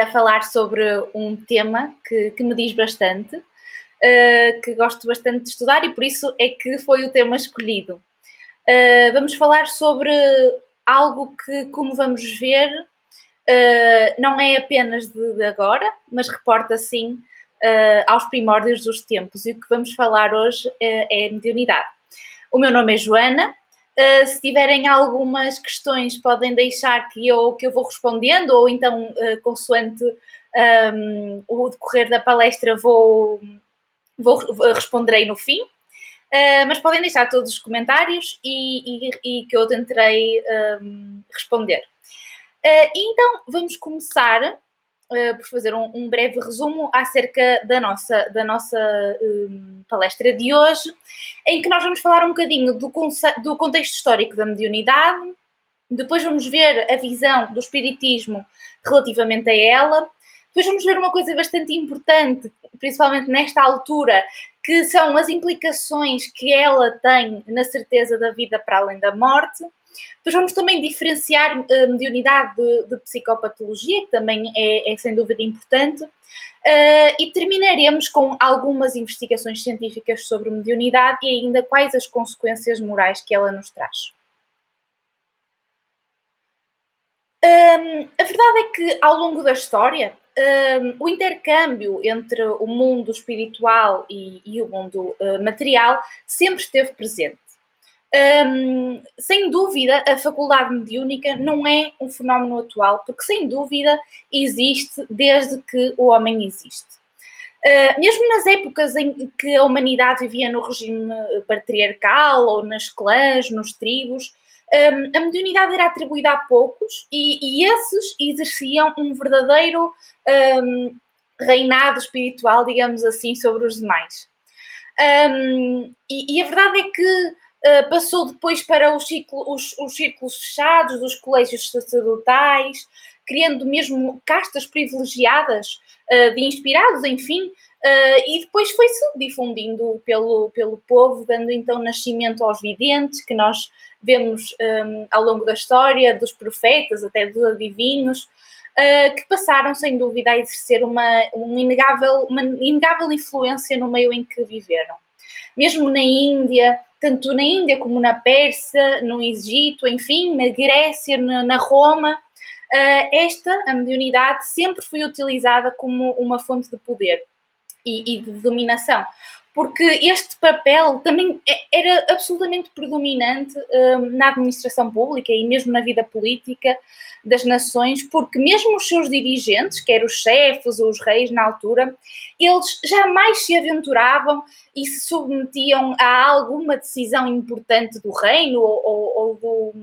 para falar sobre um tema que, que me diz bastante, uh, que gosto bastante de estudar e por isso é que foi o tema escolhido. Uh, vamos falar sobre algo que, como vamos ver, uh, não é apenas de, de agora, mas reporta sim aos primórdios dos tempos. E o que vamos falar hoje é mediunidade. O meu nome é Joana, Uh, se tiverem algumas questões, podem deixar que eu, que eu vou respondendo, ou então, uh, consoante um, o decorrer da palestra, vou, vou responderei no fim. Uh, mas podem deixar todos os comentários e, e, e que eu tentarei um, responder. então, vamos começar uh, por fazer um, um, breve resumo acerca da nossa, da nossa um, palestra de hoje, em que nós vamos falar um bocadinho do, do contexto histórico da mediunidade, depois vamos ver a visão do espiritismo relativamente a ela, depois vamos ver uma coisa bastante importante, principalmente nesta altura, que são as implicações que ela tem na certeza da vida para além da morte. Depois vamos também diferenciar a eh, mediunidade de, de, psicopatologia, que também é, é sem dúvida importante. Uh, e terminaremos com algumas investigações científicas sobre mediunidade e ainda quais as consequências morais que ela nos traz. Um, a verdade é que ao longo da história, um, o intercâmbio entre o mundo espiritual e, e o mundo uh, material sempre esteve presente. Um, sem dúvida, a faculdade mediúnica não é um fenómeno atual, porque sem dúvida existe desde que o homem existe. Uh, mesmo nas épocas em que a humanidade vivia no regime patriarcal ou nas clãs, nos tribos, um, a mediunidade era atribuída a poucos e, e esses exerciam um verdadeiro um, reinado espiritual, digamos assim, sobre os demais. Um, e, e, a verdade é que uh, passou depois para os, ciclo, os, os círculos fechados dos colégios sacerdotais, criando mesmo castas privilegiadas uh, de inspirados, enfim, uh, e depois foi-se difundindo pelo, pelo povo, dando então nascimento aos videntes, que nós vemos um, ao longo da história, dos profetas, até dos adivinhos, uh, que passaram, sem dúvida, a exercer uma, um inegável, uma inegável influência no meio em que viveram. Mesmo na Índia, tanto na Índia como na Pérsia, no Egito, enfim, na Grécia, na, Roma, uh, esta, a mediunidade, sempre foi utilizada como uma fonte de poder e, e de dominação porque este papel também é, era absolutamente predominante um, na administração pública e mesmo na vida política das nações, porque mesmo os seus dirigentes, quer os chefes ou os reis na altura, eles jamais se aventuravam e se submetiam a alguma decisão importante do reino ou, ou, ou do,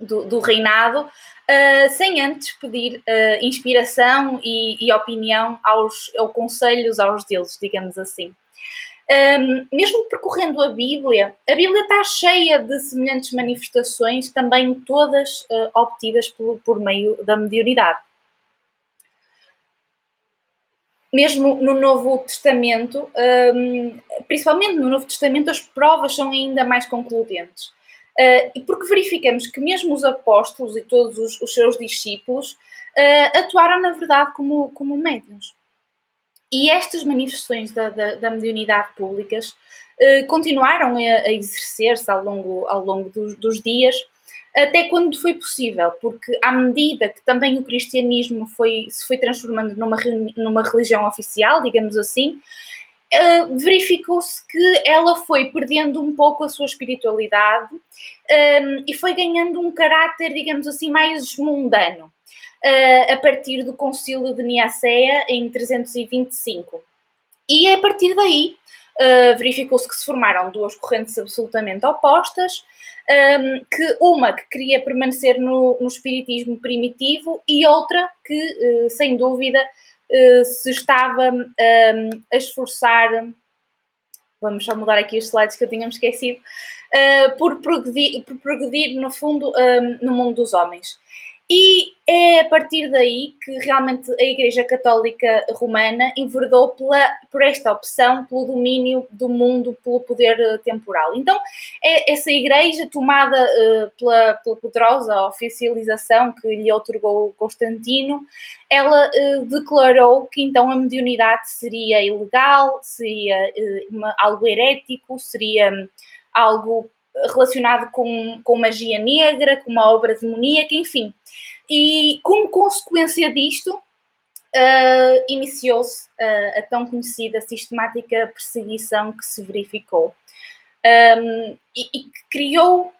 do, do, reinado, uh, sem antes pedir uh, inspiração e, e opinião aos, aos conselhos aos deuses, digamos assim. Um, mesmo percorrendo a Bíblia, a Bíblia está cheia de semelhantes manifestações, também todas uh, obtidas por, por meio da mediunidade. Mesmo no Novo Testamento, um, principalmente no Novo Testamento, as provas são ainda mais concludentes. Uh, porque verificamos que mesmo os apóstolos e todos os, os seus discípulos uh, atuaram, na verdade, como, como médiuns. E estas manifestações da, da, da mediunidade públicas eh, continuaram a, a exercer-se ao longo, ao longo dos, dos dias, até quando foi possível, porque à medida que também o cristianismo foi, se foi transformando numa, numa religião oficial, digamos assim, uh, verificou-se que ela foi perdendo um pouco a sua espiritualidade eh, e foi ganhando um caráter, digamos assim, mais mundano a partir do Concílio de Niacea em 325. E a partir daí uh, verificou-se que se formaram duas correntes absolutamente opostas, ehm, que uma que queria permanecer no, no espiritismo primitivo e outra que, uh, sem dúvida, se estava ehm, a esforçar, vamos só mudar aqui os slides que eu tinha esquecido, uh, por, progredir, por progredir, no fundo, um, ehm, no mundo dos homens. E é a partir daí que realmente a Igreja Católica Romana enverdou pela, por esta opção, pelo domínio do mundo, pelo poder eh, temporal. Então, é essa Igreja, tomada uh, pela, pela poderosa oficialização que lhe otorgou Constantino, ela uh, declarou que então a mediunidade seria ilegal, seria uh, uma, algo herético, seria um, algo relacionado com, com magia negra, com uma obra demoníaca, enfim. E como consequência disto, uh, iniciou-se uh, a tão conhecida sistemática perseguição que se verificou um, e, e, que criou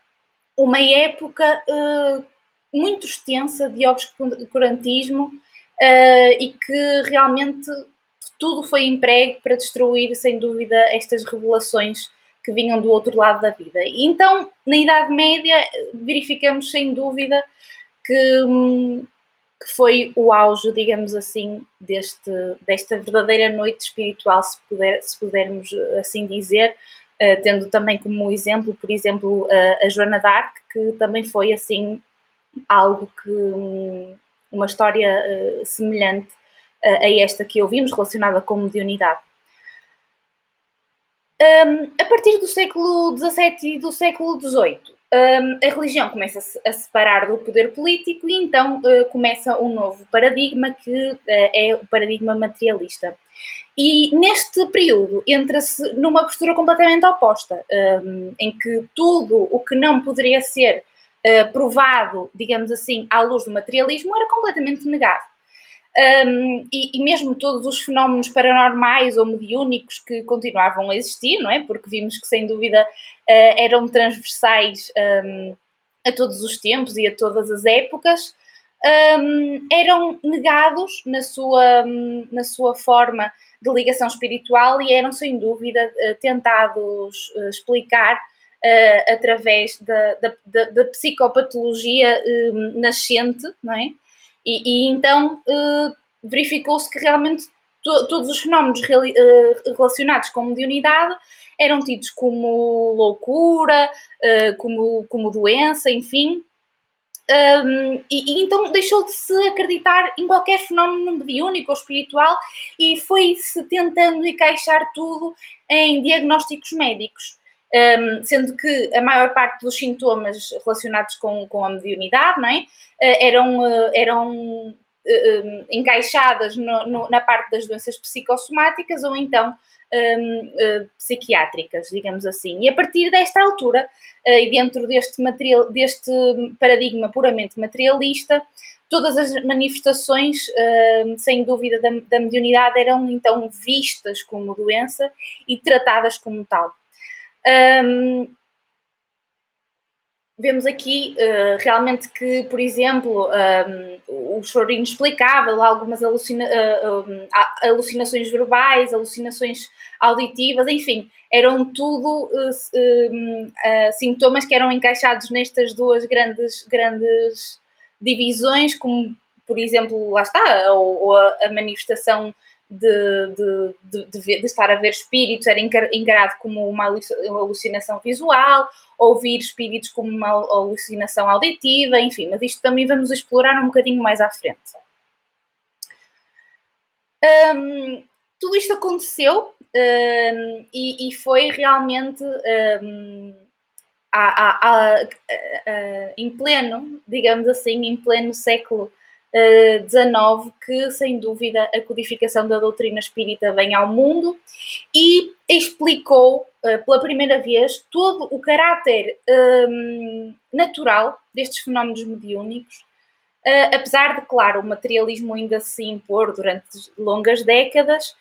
uma época uh, muito extensa de obscurantismo e que realmente tudo foi emprego para destruir, sem dúvida, estas revelações que vinham do outro lado da vida. E então, na Idade Média, verificamos sem dúvida que, hum, que foi o auge, digamos assim, deste, desta verdadeira noite espiritual, se, puder, se pudermos assim dizer, uh, tendo também como exemplo, por exemplo, uh, a Joana d'Arc, que também foi assim algo que um, uma história uh, semelhante a esta que ouvimos, relacionada com mediunidade. Um, a partir do século XVII e do século XVIII, um, a religião começa a separar do poder político e então uh, começa um novo paradigma que uh, é o paradigma materialista. E neste período entra-se numa postura completamente oposta, um, em que tudo o que não poderia ser uh, provado, digamos assim, à luz do materialismo era completamente negado. Um, e, e, mesmo todos os fenómenos paranormais ou mediúnicos que continuavam a existir, não é? Porque vimos que, sem dúvida, uh, eram transversais um, a todos os tempos e a todas as épocas, um, eram negados na sua, na sua forma de ligação espiritual e eram, sem dúvida, uh, tentados uh, explicar através da, da, da, da psicopatologia nascente, não é? E, e então uh, verificou-se que realmente to, todos os fenómenos uh, relacionados com mediunidade eram tidos como loucura, uh, como, como doença, enfim. Um, e, e, então deixou de se acreditar em qualquer fenómeno mediúnico ou espiritual e foi-se tentando encaixar tudo em diagnósticos médicos. Um, sendo que a maior parte dos sintomas relacionados com, com a mediunidade não é? Uh, eram, uh, eram uh, encaixadas no, no, na parte das doenças psicossomáticas ou então um, psiquiátricas, digamos assim. E a partir desta altura, e dentro deste, material, deste paradigma puramente materialista, todas as manifestações, sem dúvida, da, da mediunidade eram então vistas como doença e tratadas como tal. Um, vemos aqui uh, realmente que, por exemplo, um, o choro inexplicável, algumas alucina uh, alucinações verbais, alucinações auditivas, enfim, eram tudo uh, sintomas que eram encaixados nestas duas grandes, grandes divisões, como, por exemplo, lá está, ou, ou a, a manifestação de, de, de, de, estar a ver espíritos era encarado como uma alucinação visual, ouvir espíritos como uma alucinação auditiva, enfim, mas isto também vamos explorar um bocadinho mais à frente. Um, tudo isto aconteceu um, e, e, foi realmente um, a, a, a, em pleno, digamos assim, em pleno século 19 que, sem dúvida, a codificação da doutrina espírita vem ao mundo e explicou uh, pela primeira vez todo o caráter um, natural destes fenómenos mediúnicos, uh, apesar de, claro, o materialismo ainda se impor durante longas décadas,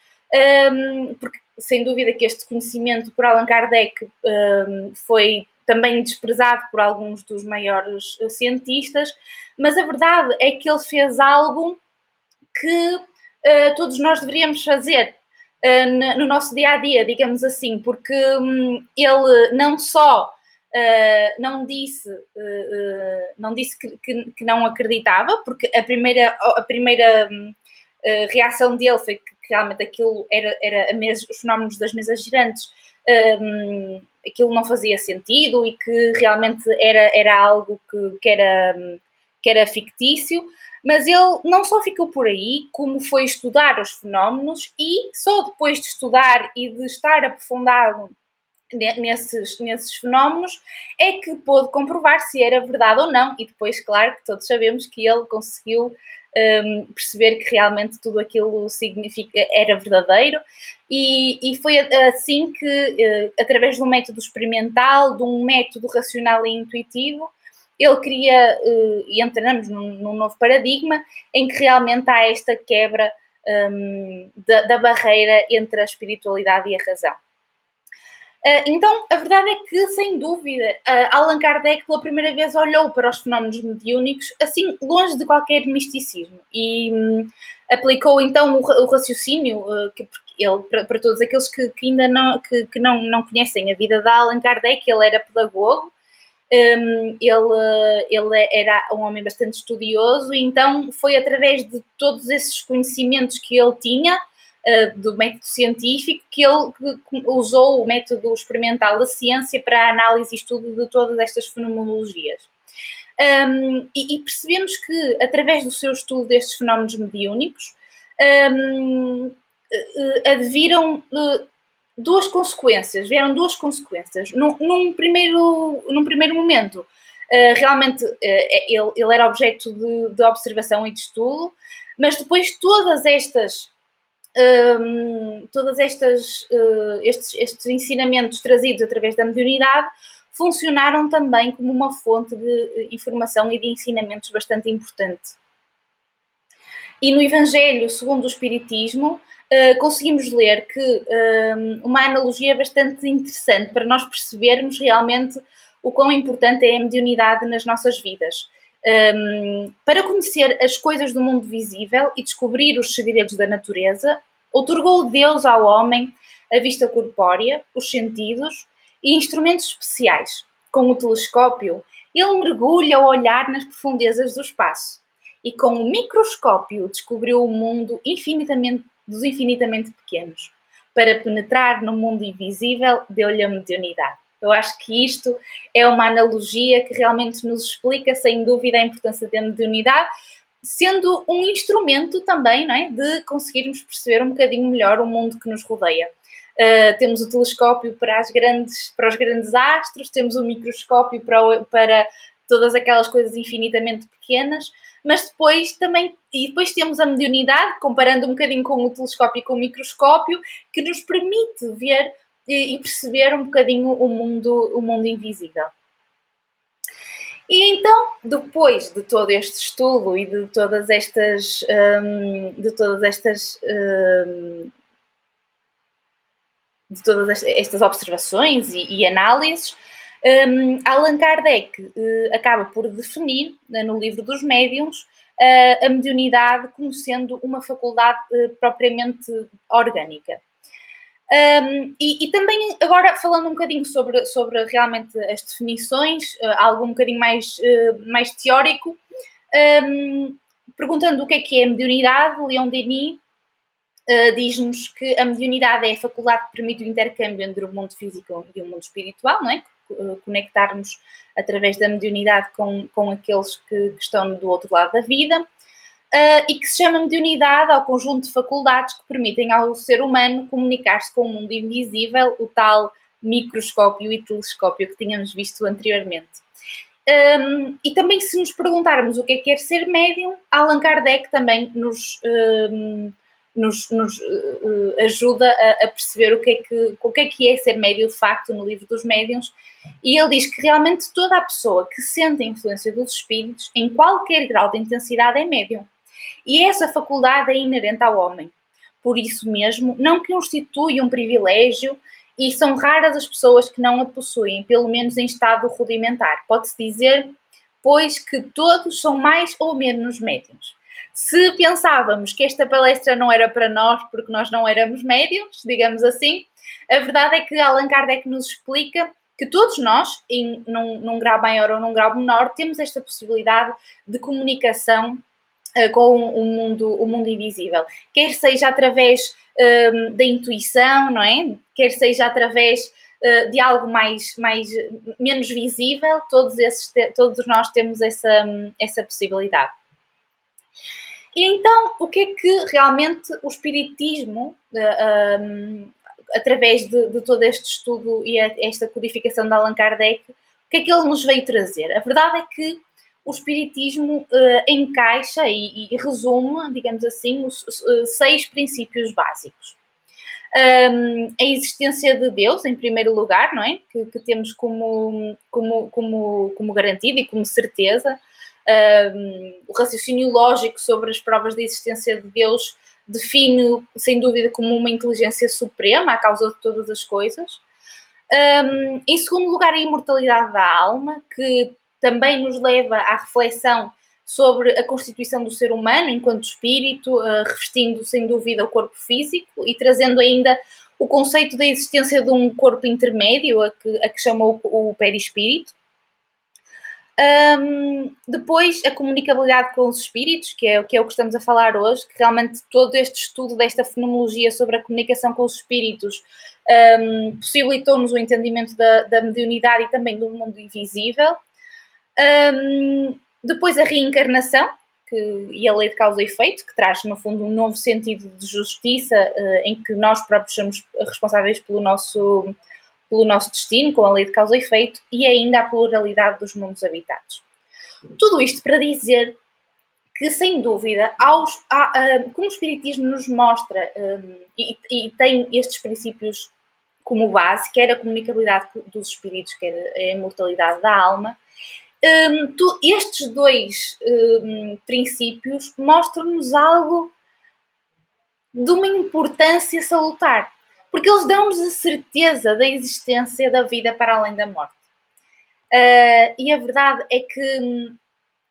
um, porque sem dúvida que este conhecimento por Allan Kardec um, foi também desprezado por alguns dos maiores eh, cientistas, mas a verdade é que ele fez algo que uh, todos nós deveríamos fazer uh, no nosso dia a dia, digamos assim, porque um, ele não só uh, não disse, não disse que, que, que, não acreditava, porque a primeira, a primeira um, reação dele foi que, realmente aquilo era, era os fenómenos das mesas girantes. Um, aquilo não fazia sentido e que realmente era, era algo que, que era que era fictício, mas ele não só ficou por aí, como foi estudar os fenómenos e só depois de estudar e de estar aprofundado nesses, nesses fenómenos é que pôde comprovar se era verdade ou não. E depois, claro, que todos sabemos que ele conseguiu um, perceber que realmente tudo aquilo era verdadeiro. E, e foi assim que, uh, através de um método experimental, de um método racional e intuitivo, ele queria, uh, e entramos num, num, novo paradigma, em que realmente há esta quebra um, da, da barreira entre a espiritualidade e a razão. Uh, então, a verdade é que, sem dúvida, Allan Kardec pela primeira vez olhou para os fenómenos mediúnicos, assim, longe de qualquer misticismo, e um, aplicou então o, o raciocínio, uh, que ele, para, para, todos aqueles que, que ainda não, que, que, não, não conhecem a vida de Allan Kardec, ele era pedagogo, um, ele, ele era um homem bastante estudioso, e então foi através de todos esses conhecimentos que ele tinha, uh, do método científico, que ele usou o método experimental da ciência para a análise e estudo de todas estas fenomenologias. Um, e, e, percebemos que, através do seu estudo destes fenómenos mediúnicos, um, uh, adviram uh, duas consequências, vieram duas consequências. Num, num primeiro, num primeiro momento, uh, realmente uh, ele, ele, era objeto de, de, observação e de estudo, mas depois todas estas um, todas estas uh, estes, estes ensinamentos trazidos através da mediunidade funcionaram também como uma fonte de informação e de ensinamentos bastante importante. E no Evangelho segundo o Espiritismo, uh, conseguimos ler que uma analogia bastante interessante para nós percebermos realmente o quão importante é a mediunidade nas nossas vidas. Um, para conhecer as coisas do mundo visível e descobrir os segredos da natureza, otorgou Deus ao homem a vista corpórea, os sentidos e instrumentos especiais. Com o telescópio, ele mergulha o olhar nas profundezas do espaço e com o microscópio descobriu o mundo infinitamente dos infinitamente pequenos. Para penetrar no mundo invisível, deu-lhe a mediunidade. Eu acho que isto é uma analogia que realmente nos explica, sem dúvida, a importância da mediunidade, sendo um instrumento também não é, de conseguirmos perceber um bocadinho melhor o mundo que nos rodeia. Uh, temos o telescópio para, grandes, para os grandes astros, temos o microscópio para, para todas aquelas coisas infinitamente pequenas, mas depois também, e depois temos a mediunidade, comparando um bocadinho com o telescópio e com o microscópio, que nos permite ver e, perceber um bocadinho o mundo, o mundo invisível. E então, depois de todo este estudo e de todas estas, um, de todas estas, um, de todas estas observações e, e análises, um, Allan Kardec uh, acaba por definir, uh, no livro dos médiums, uh, a mediunidade como sendo uma faculdade propriamente orgânica. Um, e, e, também, agora falando um bocadinho sobre, sobre realmente as definições, algo um bocadinho mais, mais teórico, um, perguntando o que é que é a mediunidade, Leon Denis Uh, diz-nos que a mediunidade é a faculdade que permite o intercâmbio entre o mundo físico e o mundo espiritual, não é? Conectarmos através da mediunidade com, com aqueles que, que estão do outro lado da vida. Uh, e que se chama mediunidade ao conjunto de faculdades que permitem ao ser humano comunicar-se com o mundo invisível, o tal microscópio e telescópio que tínhamos visto anteriormente. Um, e também, se nos perguntarmos o que é que é ser médium, Allan Kardec também nos, um, nos, nos uh, ajuda a, a, perceber o que, é que, o que é que é ser médium de facto no livro dos médiums, e ele diz que realmente toda a pessoa que sente a influência dos espíritos, em qualquer grau de intensidade, é médium. E essa faculdade é inerente ao homem. Por isso mesmo, não constitui um privilégio e são raras as pessoas que não a possuem, pelo menos em estado rudimentar. Pode-se dizer, pois, que todos são mais ou menos médiums. Se pensávamos que esta palestra não era para nós porque nós não éramos médiums, digamos assim, a verdade é que Allan Kardec nos explica que todos nós, em, num, num grau maior ou num grau menor, temos esta possibilidade de comunicação com o mundo, o mundo invisível. Quer seja através um, da intuição, não é? Quer seja através de algo mais, mais menos visível, todos, esses, todos nós temos essa, essa possibilidade. E então, o que é que realmente o Espiritismo, um, através de, de, todo este estudo e a, esta codificação de Allan Kardec, o que é que ele nos veio trazer? A verdade é que o Espiritismo uh, encaixa e, e, resume, digamos assim, os, os seis princípios básicos. Um, a existência de Deus, em primeiro lugar, não é? Que, que temos como, como, como, como garantido e como certeza. Um, o raciocínio lógico sobre as provas da existência de Deus define, sem dúvida, como uma inteligência suprema, a causa de todas as coisas. Um, em segundo lugar, a imortalidade da alma, que também nos leva à reflexão sobre a constituição do ser humano enquanto espírito, uh, revestindo sem dúvida o corpo físico e trazendo ainda o conceito da existência de um corpo intermédio, a que, a que chamou o, o perispírito. Um, depois, a comunicabilidade com os espíritos, que é, que é o que estamos a falar hoje, que realmente todo este estudo desta fenomenologia sobre a comunicação com os espíritos um, possibilitou-nos o entendimento da, da mediunidade e também do mundo invisível. Um, depois, a reencarnação que, e a lei de causa e efeito, que traz, no fundo, um novo sentido de justiça uh, em que nós próprios somos responsáveis pelo nosso pelo nosso destino, com a lei de causa e efeito, e ainda a pluralidade dos mundos habitados. Tudo isto para dizer que, sem dúvida, aos, como o Espiritismo nos mostra um, e, e, tem estes princípios como base, quer a comunicabilidade dos espíritos, quer a imortalidade da alma, um, tu, estes dois um, princípios mostram-nos algo de uma importância salutar porque eles dão-nos a certeza da existência da vida para além da morte. Uh, e a verdade é que,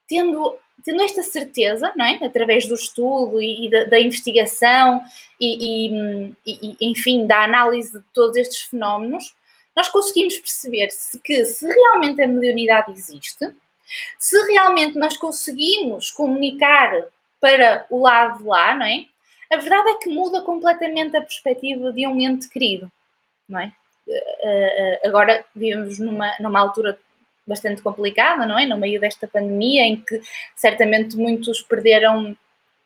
tendo, tendo esta certeza, não é? através do estudo e, e da, da, investigação e, e, e, enfim, da análise de todos estes fenómenos, nós conseguimos perceber se que se realmente a mediunidade existe, se realmente nós conseguimos comunicar para o lado de lá, não é? a verdade é que muda completamente a perspectiva de um ente querido, não é? Uh, uh, agora vivemos numa, numa altura bastante complicada, não é? No meio desta pandemia, em que certamente muitos perderam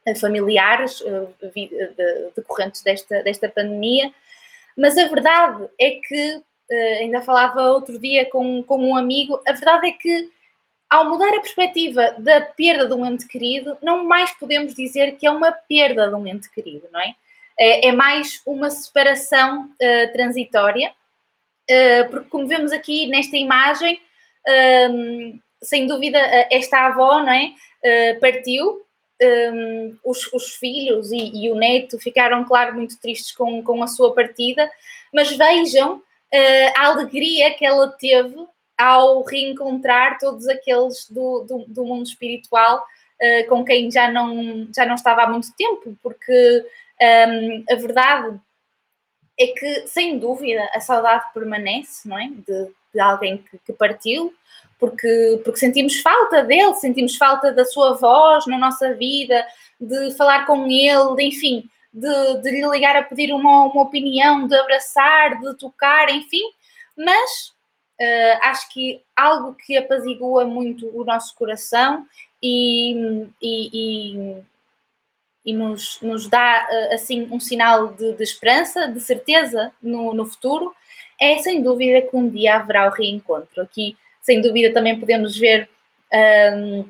eh, familiares decorrentes desta, desta pandemia, mas a verdade é que, ainda falava outro dia com, com um amigo, a verdade é que ao mudar a perspectiva da perda de um ente querido, não mais podemos dizer que é uma perda de um ente querido, não é? É, é mais uma separação uh, transitória, uh, porque como vemos aqui nesta imagem, um, sem dúvida esta avó, não é? Uh, partiu, um, os, os, filhos e, e, o neto ficaram, claro, muito tristes com, com a sua partida, mas vejam a alegria que ela teve ao reencontrar todos aqueles do, do, do mundo espiritual uh, com quem já não, já não estava há muito tempo, porque um, ehm, a verdade é que, sem dúvida, a saudade permanece, não é? De, de alguém que, que, partiu, porque, porque sentimos falta dele, sentimos falta da sua voz na nossa vida, de falar com ele, de, enfim, de, de lhe ligar a pedir uma, uma opinião, de abraçar, de tocar, enfim, mas Uh, acho que algo que apazigua muito o nosso coração e, e, e, e nos, nos dá uh, assim um sinal de, de, esperança, de certeza no, no futuro, é sem dúvida que um dia haverá o reencontro. Aqui, sem dúvida, também podemos ver um,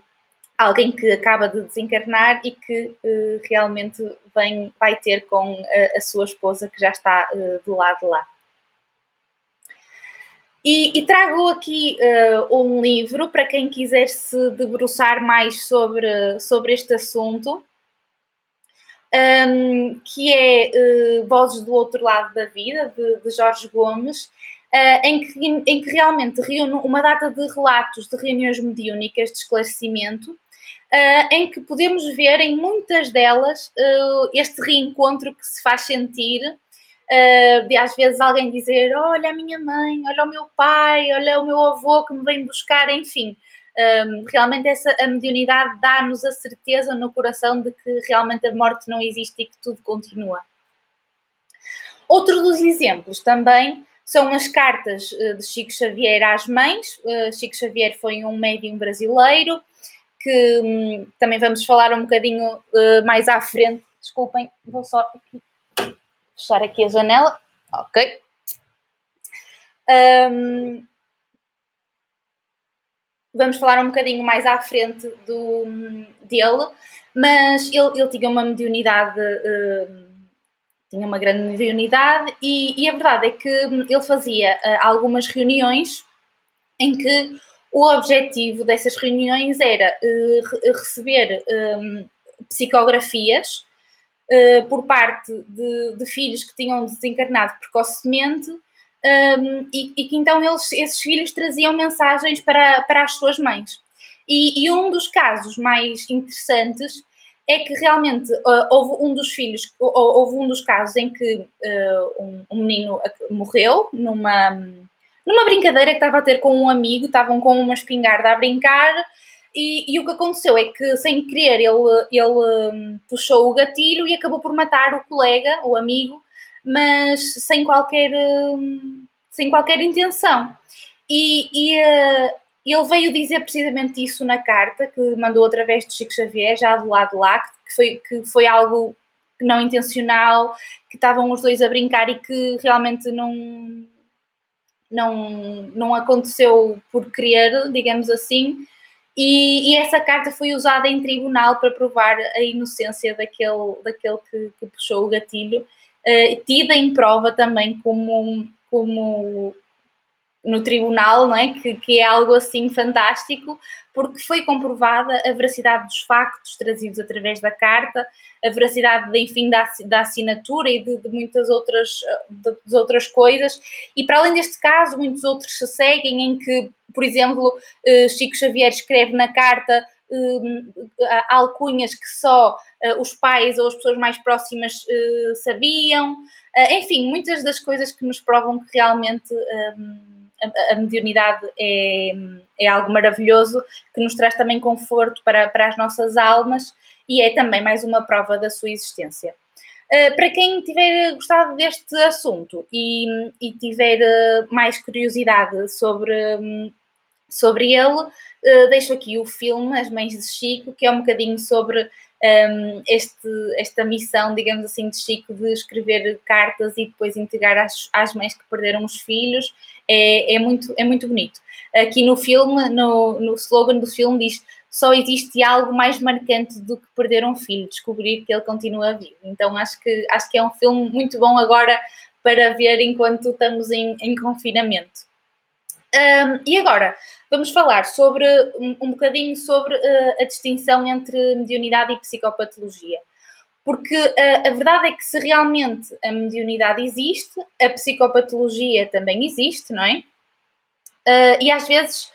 alguém que acaba de desencarnar e que uh, realmente vem, vai ter com a, a, sua esposa que já está do lado lá. E, e, trago aqui uh, um livro para quem quiser se debruçar mais sobre, sobre este assunto, um, que é uh, Vozes do Outro Lado da Vida, de, de Jorge Gomes, uh, em, que, em que realmente reúne uma data de relatos de reuniões mediúnicas de esclarecimento, em que podemos ver em muitas delas este reencontro que se faz sentir Uh, de às vezes alguém dizer: Olha a minha mãe, olha o meu pai, olha o meu avô que me vem buscar, enfim. Um, realmente essa a mediunidade dá-nos a certeza no coração de que realmente a morte não existe e que tudo continua. Outro dos exemplos também são as cartas de Chico Xavier às mães. Chico Xavier foi um médium brasileiro que hum, também vamos falar um bocadinho mais à frente. Desculpem, vou só aqui fechar aqui a janela. Ok. Um, vamos falar um bocadinho mais à frente do, dele, mas ele, ele tinha uma mediunidade, uh, tinha uma grande mediunidade, e, e, a verdade é que ele fazia uh, algumas reuniões em que o objetivo dessas reuniões era uh, receber um, psicografias por parte de, de, filhos que tinham desencarnado precocemente um, e, e, que então eles, esses filhos traziam mensagens para, para as suas mães. E, e um dos casos mais interessantes é que realmente uh, houve um dos filhos, uh, houve um dos casos em que uh, um, um, menino morreu numa, numa brincadeira que estava a ter com um amigo, estavam com uma espingarda a brincar. E, e o que aconteceu é que, sem querer, ele, ele um, puxou o gatilho e acabou por matar o colega, o amigo, mas sem qualquer, hum, sem qualquer intenção. E, e uh, ele veio dizer precisamente isso na carta que mandou através de Chico Xavier, já do lado lá, que foi, que foi algo não intencional, que estavam os dois a brincar e que realmente não, não, não aconteceu por querer, digamos assim. E, e, essa carta foi usada em tribunal para provar a inocência daquele, daquele que, que puxou o gatilho uh, tida em prova também como, como no tribunal, não é? Que, que, é algo assim fantástico, porque foi comprovada a veracidade dos factos trazidos através da carta, a veracidade, de, enfim, da, da assinatura e de, de muitas outras, de, de, outras coisas. E para além deste caso, muitos outros se seguem em que, por exemplo, eh, Chico Xavier escreve na carta Hum, alcunhas que só uh, os pais ou as pessoas mais próximas uh, sabiam. Enfim, muitas das coisas que nos provam que realmente um, a, mediunidade é, é algo maravilhoso, que nos traz também conforto para, para as nossas almas e é também mais uma prova da sua existência. Uh, para quem tiver gostado deste assunto e, e tiver uh, mais curiosidade sobre, sobre ele, uh, deixo aqui o filme As Mães de Chico, que é um bocadinho sobre um, este, esta missão, digamos assim, de Chico de escrever cartas e depois entregar às, às mães que perderam os filhos. É, é, muito, é muito bonito. Aqui no filme, no, no slogan do filme, diz só existe algo mais marcante do que perder um filho, descobrir que ele continua vivo. Então acho que, acho que é um filme muito bom agora para ver enquanto estamos em, em confinamento. Um, e agora, vamos falar sobre um, um bocadinho sobre uh, a distinção entre mediunidade e psicopatologia. Porque uh, a verdade é que se realmente a mediunidade existe, a psicopatologia também existe, não é? Uh, e às vezes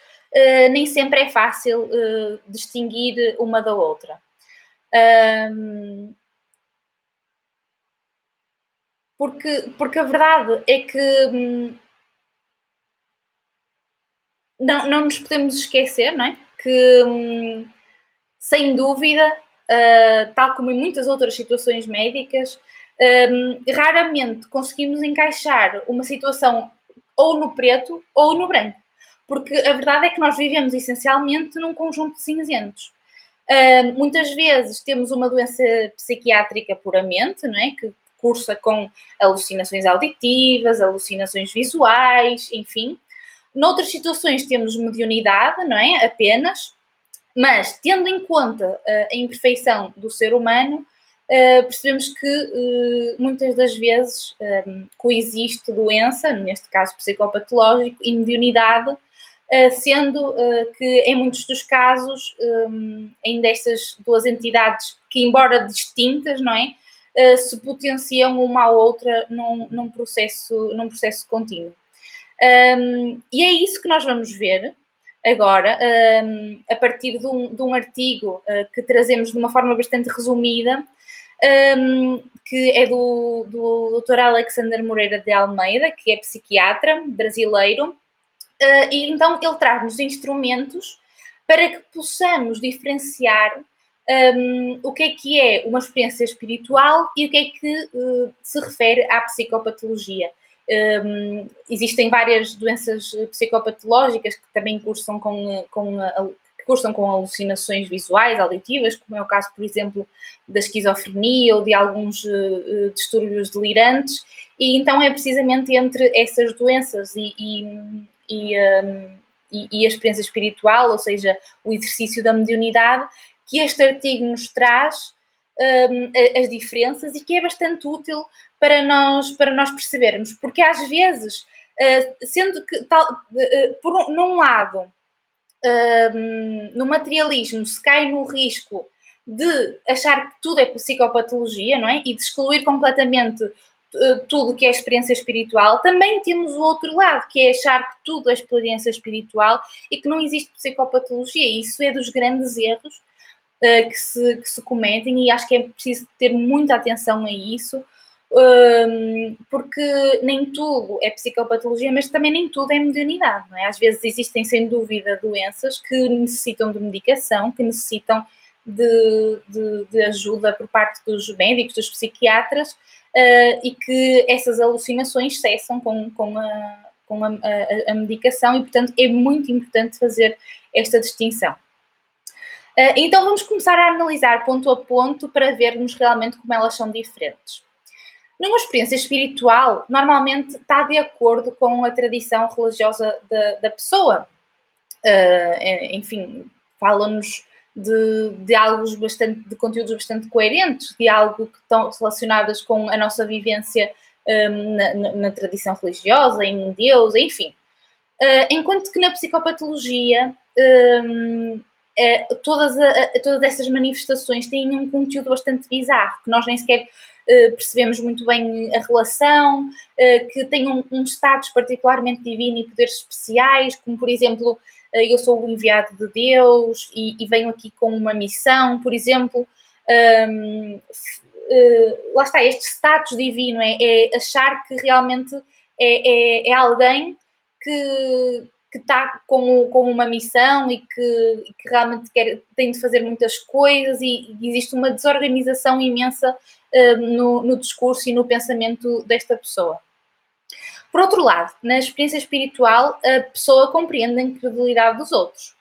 nem sempre é fácil distinguir uma da outra. Porque, porque a verdade é que hum, não, não nos podemos esquecer, não é? Que, hum, sem dúvida, uh, tal como em muitas outras situações médicas, um, raramente conseguimos encaixar uma situação ou no preto ou no branco. Porque a verdade é que nós vivemos essencialmente num conjunto de cinzentos. Uh, muitas vezes temos uma doença psiquiátrica puramente, não é? Que cursa com alucinações auditivas, alucinações visuais, enfim. Noutras situações temos mediunidade, não é? Apenas, mas tendo em conta uh, a imperfeição do ser humano, uh, percebemos que uh, muitas das vezes coexiste doença, neste caso psicopatológico, e mediunidade, sendo que em muitos dos casos ainda estas duas entidades, que embora distintas, não é? se potenciam uma à outra num, num, processo, num processo contínuo. Um, e é isso que nós vamos ver agora, um, a partir de um, de um artigo uh, que trazemos de uma forma bastante resumida, um, que é do, do Dr. Alexander Moreira de Almeida, que é psiquiatra brasileiro, uh, e então ele traz-nos instrumentos para que possamos diferenciar um, o que é que é uma experiência espiritual e o que é que uh, se refere à psicopatologia. Um, existem várias doenças psicopatológicas que também cursam com, com, cursam com alucinações visuais, auditivas, como é o caso, por exemplo, da esquizofrenia ou de alguns uh, distúrbios delirantes, e então é precisamente entre essas doenças e, e, e, um, e, a experiência espiritual, ou seja, o exercício da mediunidade, que este artigo nos traz um, as diferenças e que é bastante útil para nós, para nós percebermos, porque às vezes, uh, sendo que tal, uh, por um, num lado no materialismo se cai no risco de achar que tudo é psicopatologia, não é? E de excluir completamente tudo que é experiência espiritual, também temos o outro lado, que é achar que tudo é experiência espiritual e que não existe psicopatologia. Isso é dos grandes erros que, se, que se cometem e acho que é preciso ter muita atenção a isso, um, porque nem tudo é psicopatologia, mas também nem tudo é mediunidade, não é? Às vezes existem, sem dúvida, doenças que necessitam de medicação, que necessitam de, de, de ajuda por parte dos médicos, dos psiquiatras, uh, e que essas alucinações cessam com, com, a, com a, a, a medicação, e, portanto, é muito importante fazer esta distinção. Uh, então, vamos começar a analisar ponto a ponto para vermos realmente como elas são diferentes. Numa experiência espiritual, normalmente está de acordo com a tradição religiosa da, da pessoa. Uh, enfim, fala-nos de, de algo bastante, de conteúdos bastante coerentes, de algo que estão relacionados com a nossa vivência um, na, na, na, tradição religiosa, em Deus, enfim. Uh, enquanto que na psicopatologia um, é, todas, a, todas essas manifestações têm um conteúdo bastante bizarro, que nós nem sequer percebemos muito bem a relação, uh, que têm um, um, status particularmente divino e poderes especiais, como por exemplo, uh, eu sou o enviado de Deus e, e venho aqui com uma missão, por exemplo. Um, lá está, este status divino é, é achar que realmente é, é, é alguém que, que está com, com uma missão e que, que realmente quer, tem de fazer muitas coisas e, e existe uma desorganização imensa no, no discurso e no pensamento desta pessoa. Por outro lado, na experiência espiritual, a pessoa compreende a incredulidade dos outros.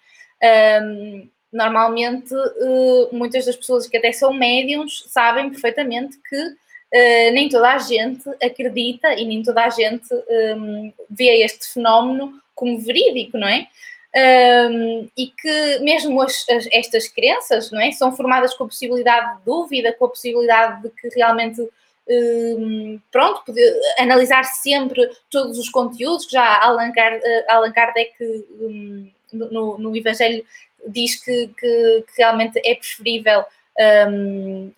Um, normalmente, uh, muitas das pessoas que até são médiums sabem perfeitamente que uh, nem toda a gente acredita e nem toda a gente um, vê este fenómeno como verídico, não é? Um, e que mesmo as, as, estas crenças não é, são formadas com a possibilidade de dúvida, com a possibilidade de que realmente um, pronto, poder, analisar sempre todos os conteúdos, que já Allan, eh, Allan Kardec um, no, no Evangelho diz que, que, que realmente é preferível um,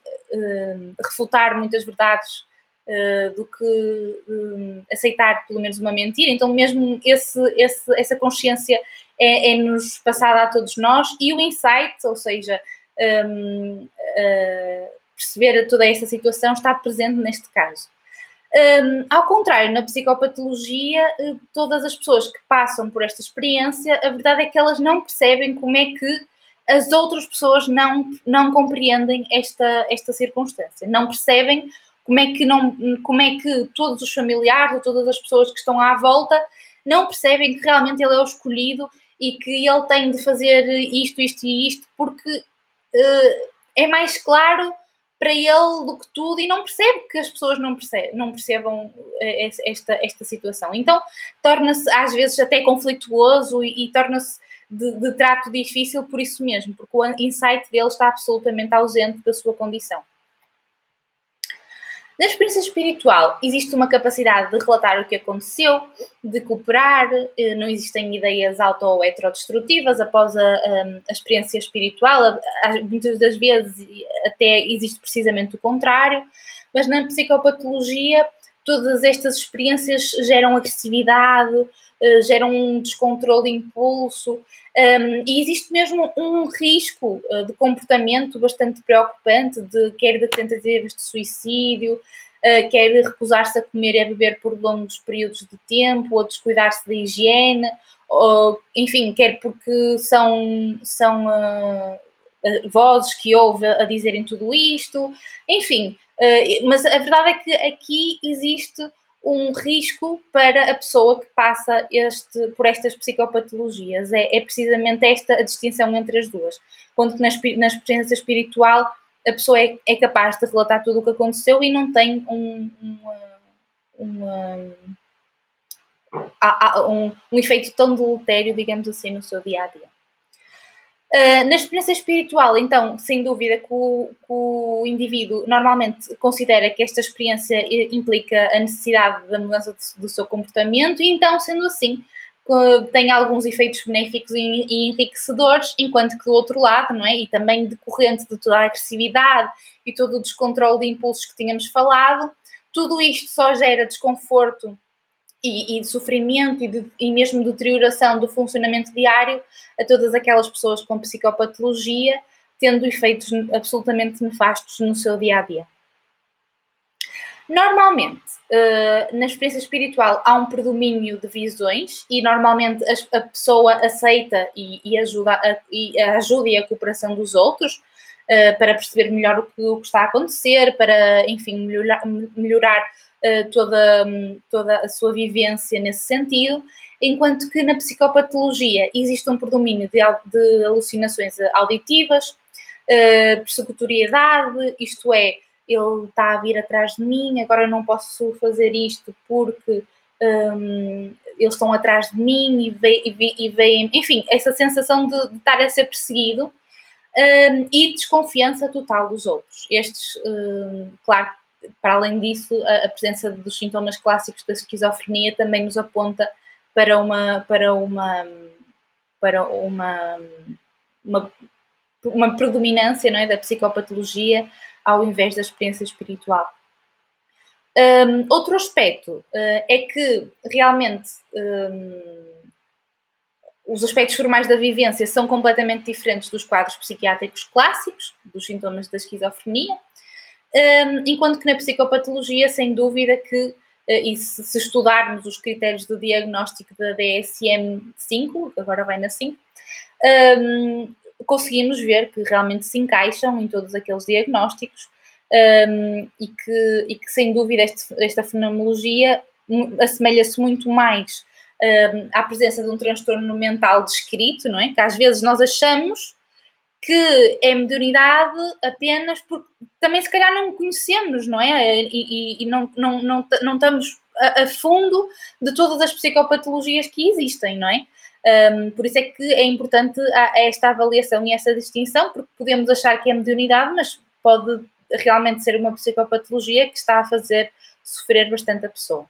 refutar muitas verdades uh, do que um, aceitar pelo menos uma mentira. Então, mesmo esse, esse, essa consciência é-nos é passada a todos nós e o insight, ou seja, um, uh, eh, perceber toda essa situação está presente neste caso. Um, ao contrário, na psicopatologia, eh, todas as pessoas que passam por esta experiência, a verdade é que elas não percebem como é que as outras pessoas não, não compreendem esta, esta circunstância, não percebem como é que não, como é que todos os familiares ou todas as pessoas que estão à volta não percebem que realmente ele é o escolhido e que ele tem de fazer isto, isto e isto, porque uh, é mais claro para ele do que tudo e não percebe que as pessoas não, percebem, não percebam eh, esta, esta situação. Então torna-se às vezes até conflituoso e, e torna-se de, de trato difícil por isso mesmo, porque o insight dele está absolutamente ausente da sua condição. Na experiência espiritual, existe uma capacidade de relatar o que aconteceu, de cooperar, eh, não existem ideias auto ou heterodestrutivas após a, a, experiência espiritual, muitas das vezes até existe precisamente o contrário, mas na psicopatologia todas estas experiências geram agressividade, eh, geram um descontrole de impulso, um, e existe mesmo um risco uh, de comportamento bastante preocupante, de quer de tentativas de suicídio, uh, quer recusar-se a comer e a beber por longos períodos de tempo, ou descuidar-se da higiene, ou, enfim, quer porque são, são uh, vozes que ouve a dizerem tudo isto, enfim. mas a verdade é que aqui existe um risco para a pessoa que passa este, por estas psicopatologias. É, é precisamente esta a distinção entre as duas. Quando na, na experiência espiritual a pessoa é, é, capaz de relatar tudo o que aconteceu e não tem um, um, um, um efeito tão deletério, digamos assim, no seu dia a dia. Uh, na experiência espiritual, então, sem dúvida que o, que o, indivíduo normalmente considera que esta experiência implica a necessidade da mudança do, do seu comportamento, e então, sendo assim, tem alguns efeitos benéficos e, e enriquecedores, enquanto que do outro lado, não é? E também decorrente de toda a agressividade e todo o descontrole de impulsos que tínhamos falado, tudo isto só gera desconforto e, e de sofrimento e, de, e mesmo deterioração do funcionamento diário a todas aquelas pessoas com psicopatologia, tendo efeitos absolutamente nefastos no seu dia a dia. Normalmente, uh, na experiência espiritual há um predomínio de visões e normalmente a, pessoa aceita e, e ajuda, a, e ajuda e a cooperação dos outros uh, para perceber melhor o que, o que, está a acontecer, para, enfim, melhorar, melhorar uh, toda, toda a sua vivência nesse sentido, enquanto que na psicopatologia existe um predomínio de, de alucinações auditivas, persecutoriedade, isto é, ele está a vir atrás de mim, agora não posso fazer isto porque um, eles estão atrás de mim e veem, e veem enfim, essa sensação de, de, estar a ser perseguido um, e desconfiança total dos outros. Estes, um, claro, para além disso, a, a, presença dos sintomas clássicos da esquizofrenia também nos aponta para uma, para uma, para uma, uma, uma predominância não é, da psicopatologia ao invés da experiência espiritual. Um, outro aspecto uh, é que realmente um, os aspectos formais da vivência são completamente diferentes dos quadros psiquiátricos clássicos, dos sintomas da esquizofrenia, um, enquanto que na psicopatologia, sem dúvida que, uh, e se, se, estudarmos os critérios de diagnóstico da DSM-5, agora vai na 5, conseguimos ver que realmente se encaixam em todos aqueles diagnósticos um, e, que, e que, sem dúvida, este, esta fenomenologia assemelha-se muito mais um, à presença de um transtorno mental descrito, não é? Que às vezes nós achamos que é mediunidade apenas porque também se calhar não conhecemos, não é? E, e, e não, não, não, não estamos a, a, fundo de todas as psicopatologias que existem, não é? Um, por isso é que é importante esta avaliação e essa distinção, porque podemos achar que é mediunidade, mas pode realmente ser uma psicopatologia que está a fazer sofrer bastante a pessoa.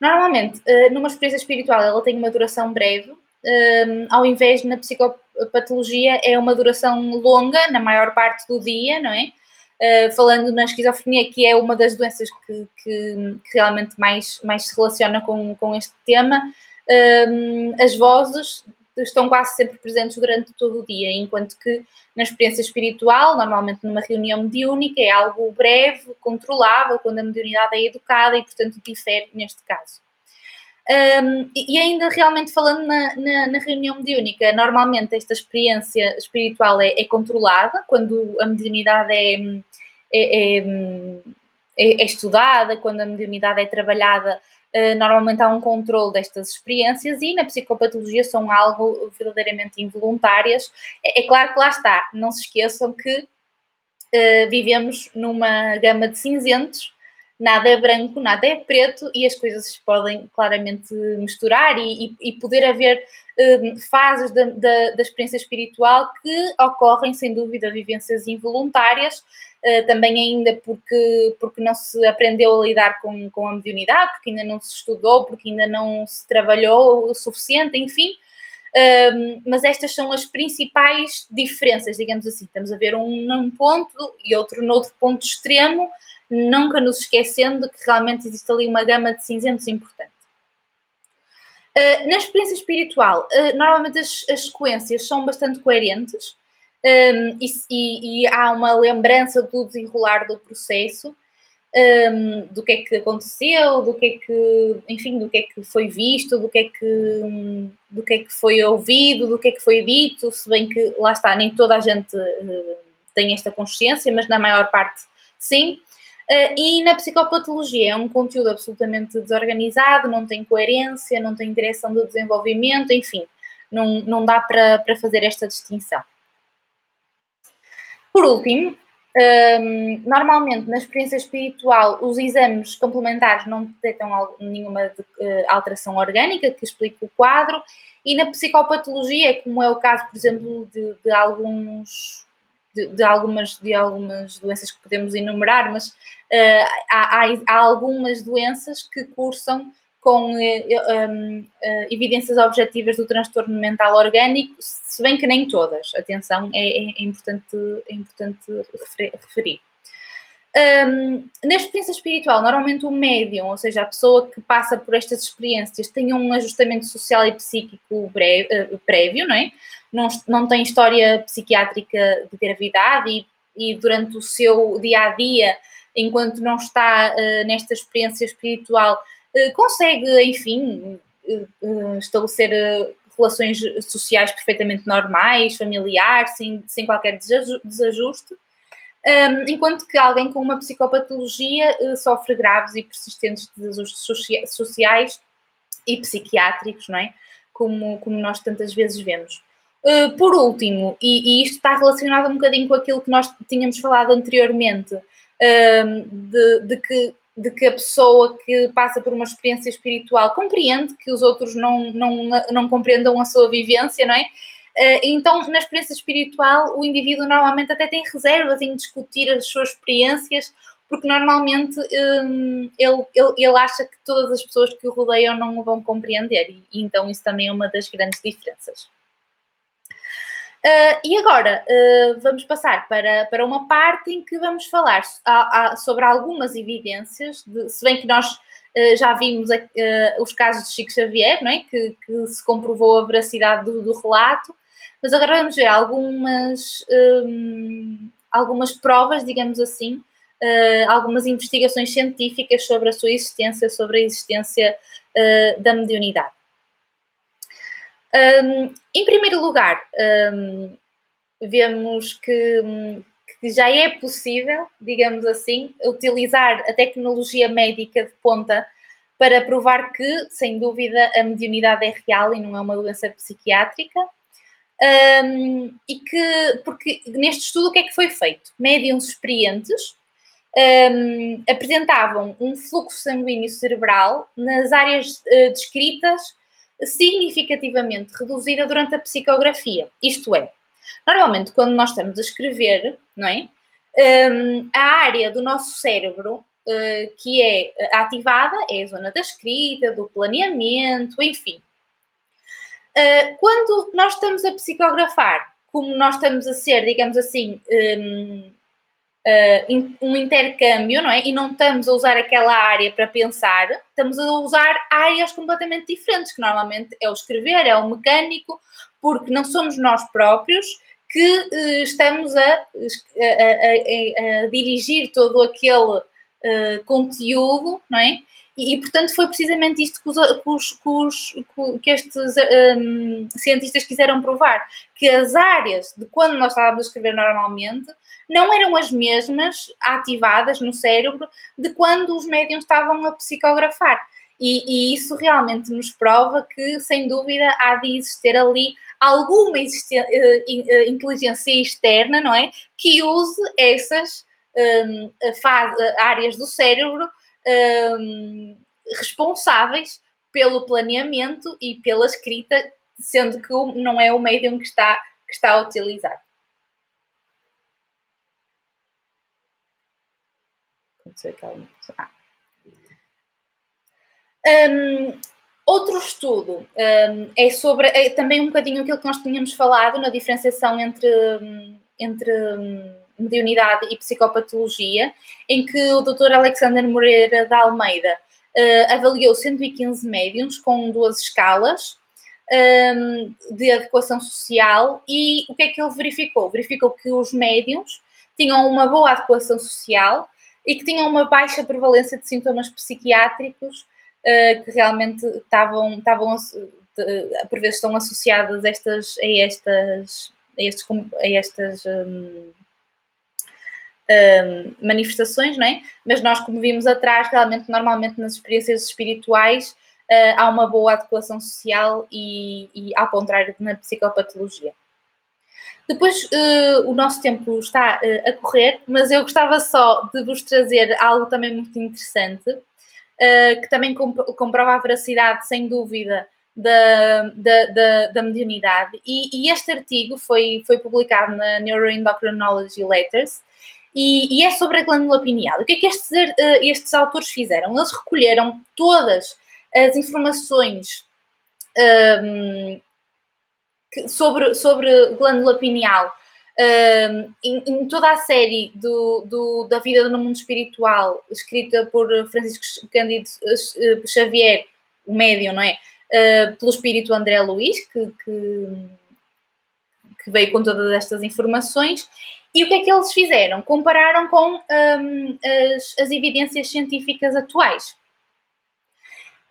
Normalmente, uh, numa experiência espiritual, ela tem uma duração breve, um, ao invés na psicopatologia é uma duração longa, na maior parte do dia, não é? Uh, falando na esquizofrenia, que é uma das doenças que, que, que realmente mais, mais se relaciona com, com este tema, um, as vozes estão quase sempre presentes durante todo o dia, enquanto que na experiência espiritual, normalmente numa reunião mediúnica, é algo breve, controlável, quando a mediunidade é educada e, portanto, difere neste caso. Um, e ainda realmente falando na, na, na, reunião mediúnica, normalmente esta experiência espiritual é, é controlada, quando a mediunidade é, é, é, é, estudada, quando a mediunidade é trabalhada eh, normalmente há um controle destas experiências e na psicopatologia são algo verdadeiramente involuntárias. É, é claro que lá está, não se esqueçam que uh, vivemos numa gama de cinzentos, nada é branco, nada é preto e as coisas podem claramente misturar e, e, e poder haver uh, fases da, da, da experiência espiritual que ocorrem, sem dúvida, vivências involuntárias eh, também ainda porque, porque não se aprendeu a lidar com, com a mediunidade, porque ainda não se estudou, porque ainda não se trabalhou o suficiente, enfim. Um, mas estas são as principais diferenças, digamos assim. Estamos a ver um num ponto e outro noutro ponto extremo, nunca nos esquecendo que realmente existe ali uma gama de cinzentos importante. Uh, na experiência espiritual, uh, normalmente as, as sequências são bastante coerentes, um, e, e, e, há uma lembrança do desenrolar do processo, um, do que é que aconteceu, do que é que, enfim, do que é que foi visto, do que é que, do que, é que foi ouvido, do que é que foi dito, se bem que lá está, nem toda a gente uh, tem esta consciência, mas na maior parte sim. Uh, e na psicopatologia é um conteúdo absolutamente desorganizado, não tem coerência, não tem direção do desenvolvimento, enfim, não, não dá para, fazer esta distinção. Por último, um, normalmente na experiência espiritual os exames complementares não detectam nenhuma de, uh, alteração orgânica que explique o quadro e na psicopatologia, como é o caso, por exemplo, de, de alguns de, de, algumas, de algumas doenças que podemos enumerar, mas uh, há, há, há, algumas doenças que cursam com uh, um, uh, evidências objetivas do transtorno mental orgânico, se bem que nem todas, atenção, é, é, é importante, é importante referir. Um, na experiência espiritual, normalmente o médium, ou seja, a pessoa que passa por estas experiências, tem um ajustamento social e psíquico breve, prévio, não é? Não, não tem história psiquiátrica de gravidade e, e durante o seu dia a dia, enquanto não está uh, nesta experiência espiritual, uh, consegue, enfim, uh, estabelecer relações sociais perfeitamente normais, familiares, sem, sem qualquer desajuste. Enquanto que alguém com uma psicopatologia sofre graves e persistentes desajustes sociais e psiquiátricos, não é? Como, como nós tantas vezes vemos. Por último, e, e, isto está relacionado um bocadinho com aquilo que nós tínhamos falado anteriormente, de, de, que, de que a pessoa que passa por uma experiência espiritual compreende que os outros não, não, não compreendam a sua vivência, não é? Eh, então, na experiência espiritual, o indivíduo normalmente até tem reservas em discutir as suas experiências, porque normalmente hum, ele, ele, ele acha que todas as pessoas que o rodeiam não o vão compreender, e, então isso também é uma das grandes diferenças. Uh, e agora uh, vamos passar para, para uma parte em que vamos falar a, a, sobre algumas evidências, de, se bem que nós uh, já vimos os casos de Chico Xavier, não é? que, que se comprovou a veracidade do, do relato, mas agora vamos ver algumas, um, algumas provas, digamos assim, algumas investigações científicas sobre a sua existência, sobre a existência da mediunidade. Um, em primeiro lugar, um, vemos que, que, já é possível, digamos assim, utilizar a tecnologia médica de ponta para provar que, sem dúvida, a mediunidade é real e não é uma doença psiquiátrica. Um, e que, porque neste estudo o que é que foi feito? Médiums experientes apresentavam um fluxo sanguíneo cerebral nas áreas uh, descritas significativamente reduzida durante a psicografia. Isto é, normalmente quando nós estamos a escrever, não é? Um, a área do nosso cérebro uh, que é ativada é a zona da escrita, do planeamento, enfim. Uh, quando nós estamos a psicografar, como nós estamos a ser, digamos assim, um, uh, um intercâmbio, não é? E não estamos a usar aquela área para pensar, estamos a usar áreas completamente diferentes, que normalmente é o escrever, é o mecânico, porque não somos nós próprios que uh, estamos a, a, a, a, dirigir todo aquele conteúdo, não é? E, e, portanto, foi precisamente isto que, os, que, os, que estes um, cientistas quiseram provar: que as áreas de quando nós estávamos a escrever normalmente não eram as mesmas ativadas no cérebro de quando os médiums estavam a psicografar. E, e, isso realmente nos prova que, sem dúvida, há de existir ali alguma uh, inteligência externa, não é? Que use essas um, áreas do cérebro um, responsáveis pelo planeamento e pela escrita, sendo que não é o medium que está, que está a utilizar. Um, outro estudo um, é sobre é também um bocadinho aquilo que nós tínhamos falado na diferenciação entre, entre mediunidade e psicopatologia, em que o Dr. Alexander Moreira da Almeida uh, avaliou 115 médiums com duas escalas um, ehm, de adequação social e o que é que ele verificou? Verificou que os médiums tinham uma boa adequação social e que tinham uma baixa prevalência de sintomas psiquiátricos uh, que realmente estavam, estavam por vezes estão associadas estas, a estas, a estes, a estas um, um, manifestações, não é? Mas nós, como vimos atrás, realmente, normalmente nas experiências espirituais, uh, há uma boa adequação social e, e ao contrário na psicopatologia. Depois, uh, o nosso tempo está uh, a correr, mas eu gostava só de vos trazer algo também muito interessante, uh, que também comp comprova a veracidade, sem dúvida, da, da, da, da mediunidade. E, e, este artigo foi, foi publicado na Neuroendocrinology Letters e, e, é sobre a glândula pineal. O que é que estes, estes autores fizeram? Eles recolheram todas as informações um, sobre, sobre glândula pineal um, em, em, toda a série do, do, da vida no mundo espiritual, escrita por Francisco Cândido eh, Xavier, o médium, não é? Uh, pelo espírito André Luiz, que, que, que, veio com todas estas informações. E o que é que eles fizeram? Compararam com um, as, as evidências científicas atuais.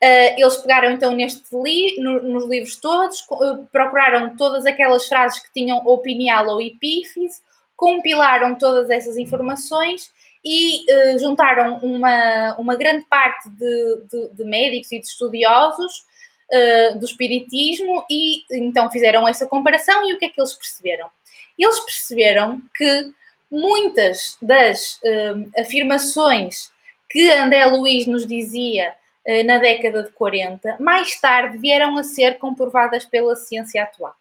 Uh, eles pegaram então neste li no, nos livros todos, uh, procuraram todas aquelas frases que tinham ou pineal ou epífise, compilaram todas essas informações e uh, juntaram uma, uma grande parte de, de, de médicos e de estudiosos do espiritismo e então fizeram essa comparação e o que é que eles perceberam? Eles perceberam que muitas das afirmações que André Luiz nos dizia eh, na década de 40, mais tarde vieram a ser comprovadas pela ciência atual.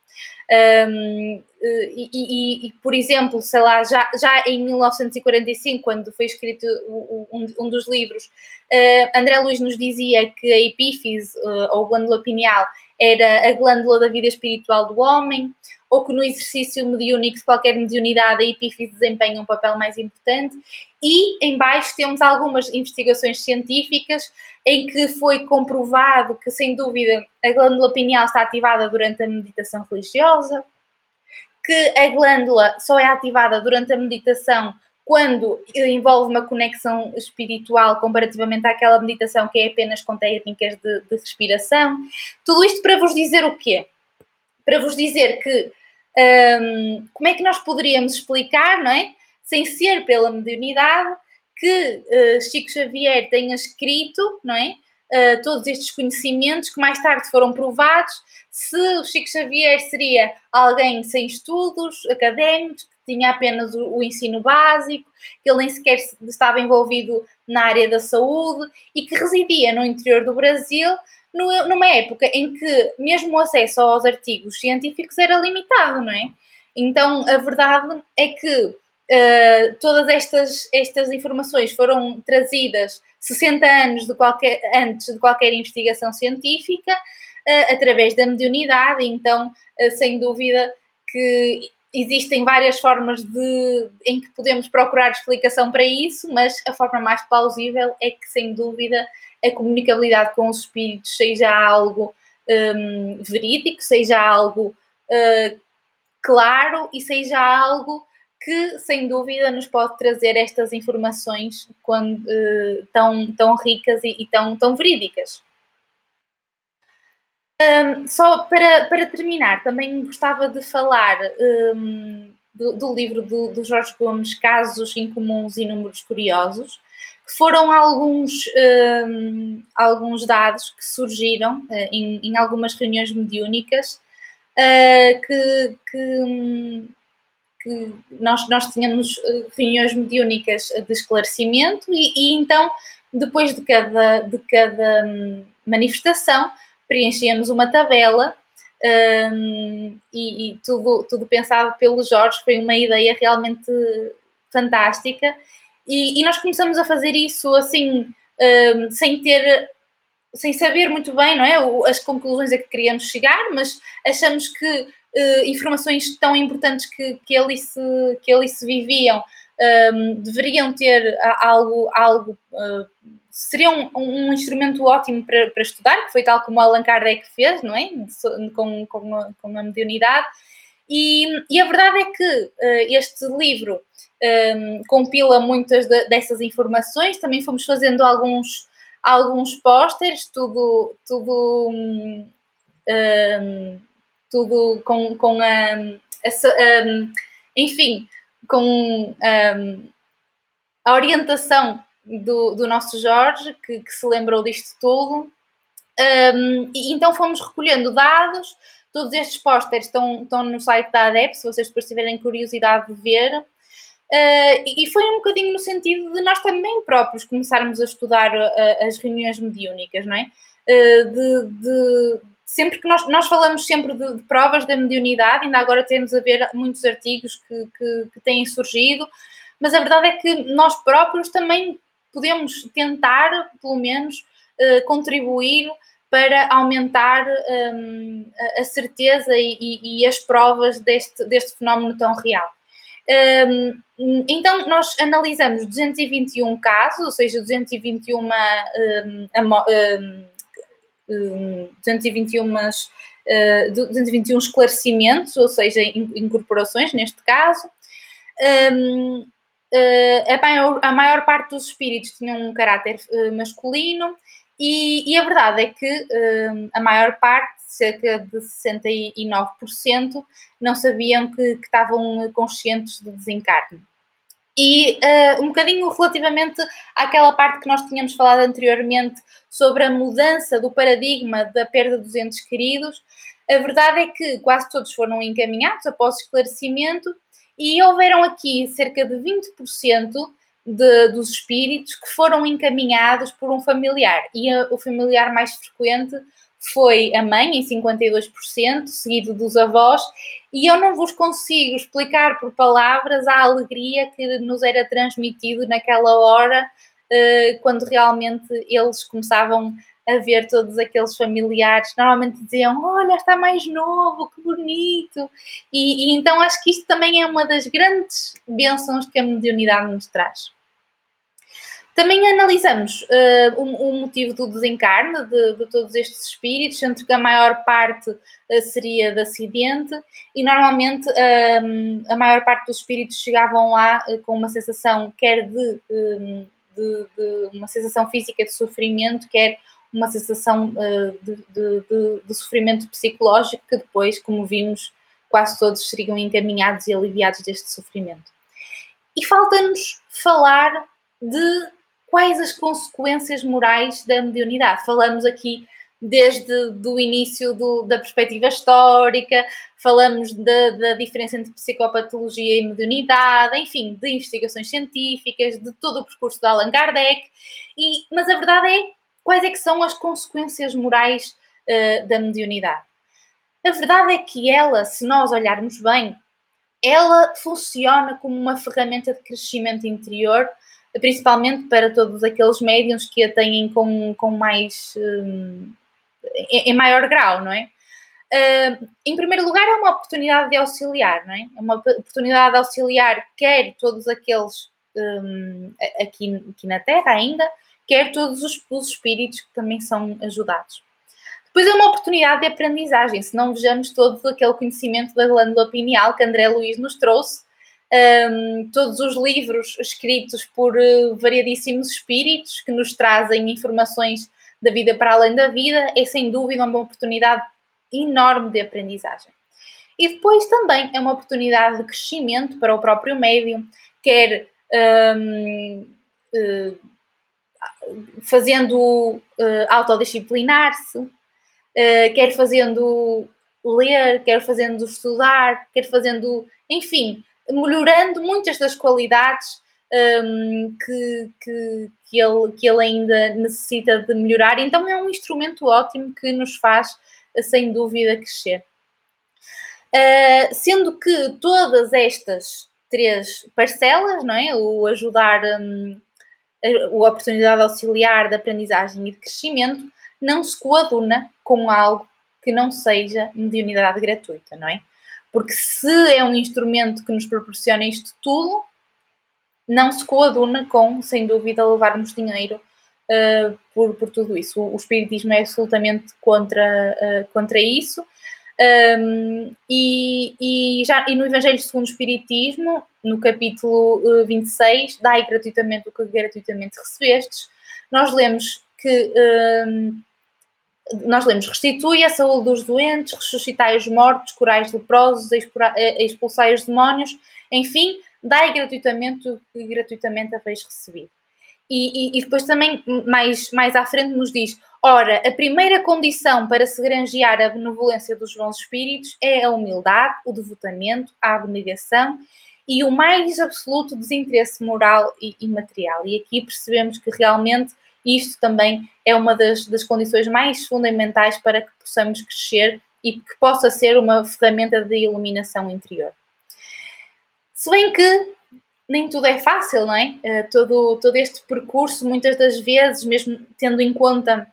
Um, e, e, e, por exemplo, sei lá, já, já em 1945, quando foi escrito um, um dos livros, uh, André Luiz nos dizia que a epífise, uh, ou glândula pineal, era a glândula da vida espiritual do homem, ou que no exercício mediúnico de qualquer mediunidade a epífise desempenha um papel mais importante. E em baixo temos algumas investigações científicas em que foi comprovado que, sem dúvida, a glândula pineal está ativada durante a meditação religiosa, que a glândula só é ativada durante a meditação quando envolve uma conexão espiritual comparativamente àquela meditação que é apenas com técnicas de, de respiração. Tudo isto para vos dizer o quê? Para vos dizer que um, como é que nós poderíamos explicar, não é? Sem ser pela mediunidade, que uh, Chico Xavier tenha escrito, não é? Uh, todos estes conhecimentos que mais tarde foram provados, se o Chico Xavier seria alguém sem estudos académicos, tinha apenas o, o, ensino básico, que ele nem sequer estava envolvido na área da saúde e que residia no interior do Brasil, numa época em que mesmo o acesso aos artigos científicos era limitado, não é? Então a verdade é que Uh, todas estas, estas informações foram trazidas 60 anos de qualquer, antes de qualquer investigação científica, uh, através da mediunidade, então, uh, sem dúvida que existem várias formas de, em que podemos procurar explicação para isso, mas a forma mais plausível é que, sem dúvida, a comunicabilidade com os espíritos seja algo um, verídico, seja algo claro e seja algo que sem dúvida nos pode trazer estas informações quando, uh, tão, tão ricas e, e, tão, tão verídicas. Um, só para, para terminar, também gostava de falar um, do, do, livro do, do, Jorge Gomes, Casos Incomuns e Números Curiosos, que foram alguns, um, alguns dados que surgiram uh, em, em, algumas reuniões mediúnicas uh, que, que que nós, nós tínhamos eh, reuniões mediúnicas de esclarecimento e, e então, depois de cada, de cada hum, manifestação, preenchíamos uma tabela um, e, e, tudo, tudo pensado pelo Jorge, foi uma ideia realmente fantástica. E, e nós começamos a fazer isso assim, um, sem ter sem saber muito bem, não é, as conclusões a que queríamos chegar, mas achamos que uh, informações tão importantes que, que, ali, se, que ali se viviam um, deveriam ter algo, algo uh, seriam um, um, instrumento ótimo para, para, estudar, que foi tal como Allan Kardec fez, não é? Com, com, com a mediunidade. E, e, a verdade é que uh, este livro um, ehm, compila muitas de, dessas informações, também fomos fazendo alguns, alguns pósteres, tudo, tudo um, ehm, tudo com, com a, a, a enfim, com a orientação do, do nosso Jorge, que, que, se lembrou disto tudo. Um, e então fomos recolhendo dados, todos estes pósteres estão, estão no site da ADEP, se vocês depois tiverem curiosidade de ver. Uh, e foi um bocadinho no sentido de nós também próprios começarmos a estudar uh, as reuniões mediúnicas, não é? Uh, de, de, sempre que nós, nós falamos sempre de, de, provas da mediunidade, ainda agora temos a ver muitos artigos que, que, que têm surgido, mas a verdade é que nós próprios também podemos tentar, pelo menos, contribuir para aumentar um, a certeza e, as provas deste, deste fenómeno tão real. Um, então, nós analisamos 221 casos, ou seja, 221, um, um, 221, uh, 221 esclarecimentos, ou seja, incorporações neste caso. Uh, a, maior, a, maior, parte dos espíritos tinham um caráter uh, masculino e, e, a verdade é que um, a maior parte cerca de 69%, não sabiam que, que estavam conscientes do desencarne. E uh, um bocadinho relativamente àquela parte que nós tínhamos falado anteriormente sobre a mudança do paradigma da perda dos entes queridos, a verdade é que quase todos foram encaminhados após esclarecimento e houveram aqui cerca de 20% de, dos espíritos que foram encaminhados por um familiar. E a, o familiar mais frequente foi a mãe, em 52%, seguido dos avós, e eu não vos consigo explicar por palavras a alegria que nos era transmitido naquela hora, eh, quando realmente eles começavam a ver todos aqueles familiares, normalmente diziam: Olha, está mais novo, que bonito. E, e então acho que isto também é uma das grandes bênçãos que a mediunidade nos traz. Também analisamos uh, o, o, motivo do desencarne de, de, todos estes espíritos, sendo que a maior parte uh, seria de acidente, e normalmente uh, a maior parte dos espíritos chegavam lá com uma sensação, quer de, de, de, uma sensação física de sofrimento, quer uma sensação de, sofrimento psicológico, que depois, como vimos, quase todos seriam encaminhados e aliviados deste sofrimento. E falta-nos falar de quais as consequências morais da mediunidade. Falamos aqui desde o início do, da perspectiva histórica, falamos da, da, diferença entre psicopatologia e mediunidade, enfim, de investigações científicas, de todo o percurso de Allan Kardec, e, mas a verdade é quais é que são as consequências morais uh, da mediunidade. A verdade é que ela, se nós olharmos bem, ela funciona como uma ferramenta de crescimento interior principalmente para todos aqueles médiums que a têm com, com mais. Um, em, em, maior grau, não é? Uh, em primeiro lugar, é uma oportunidade de auxiliar, não é? É uma oportunidade de auxiliar, quer todos aqueles um, aqui, aqui na Terra ainda, quer todos os, os espíritos que também são ajudados. Depois é uma oportunidade de aprendizagem, se não vejamos todo aquele conhecimento da glândula pineal que André Luiz nos trouxe, um, todos os livros escritos por uh, variadíssimos espíritos que nos trazem informações da vida para além da vida, é sem dúvida uma oportunidade enorme de aprendizagem. E depois também é uma oportunidade de crescimento para o próprio médium, quer um, uh, fazendo uh, autodisciplinar-se, uh, quer fazendo ler, quer fazendo estudar, quer fazendo, enfim, melhorando muitas das qualidades um, que, que, que, ele, que ele ainda necessita de melhorar. Então é um instrumento ótimo que nos faz, sem dúvida, crescer. Uh, sendo que todas estas três parcelas, não é? O ajudar, um, a, oportunidade auxiliar de aprendizagem e de crescimento, não se coaduna com algo que não seja mediunidade gratuita, não é? Porque se é um instrumento que nos proporciona isto tudo, não se coaduna com, sem dúvida, levarmos dinheiro uh, por, por tudo isso. O, o, Espiritismo é absolutamente contra, uh, contra isso. Um, e, e, já, e no Evangelho segundo o Espiritismo, no capítulo uh, 26, dai gratuitamente o que gratuitamente recebestes, nós lemos que um, nós lemos: restitui a saúde dos doentes, ressuscitai os mortos, curai os leprosos, eh, expulsai os demónios, enfim, dai gratuitamente o que gratuitamente haveis recebido. E, e, e, depois também, mais, mais à frente, nos diz: ora, a primeira condição para se granjear a benevolência dos bons espíritos é a humildade, o devotamento, a abnegação e o mais absoluto desinteresse moral e, e material. E aqui percebemos que realmente isto também é uma das, das condições mais fundamentais para que possamos crescer e que possa ser uma ferramenta de iluminação interior. Se bem que nem tudo é fácil, não é? Uh, todo, todo este percurso, muitas das vezes, mesmo tendo em conta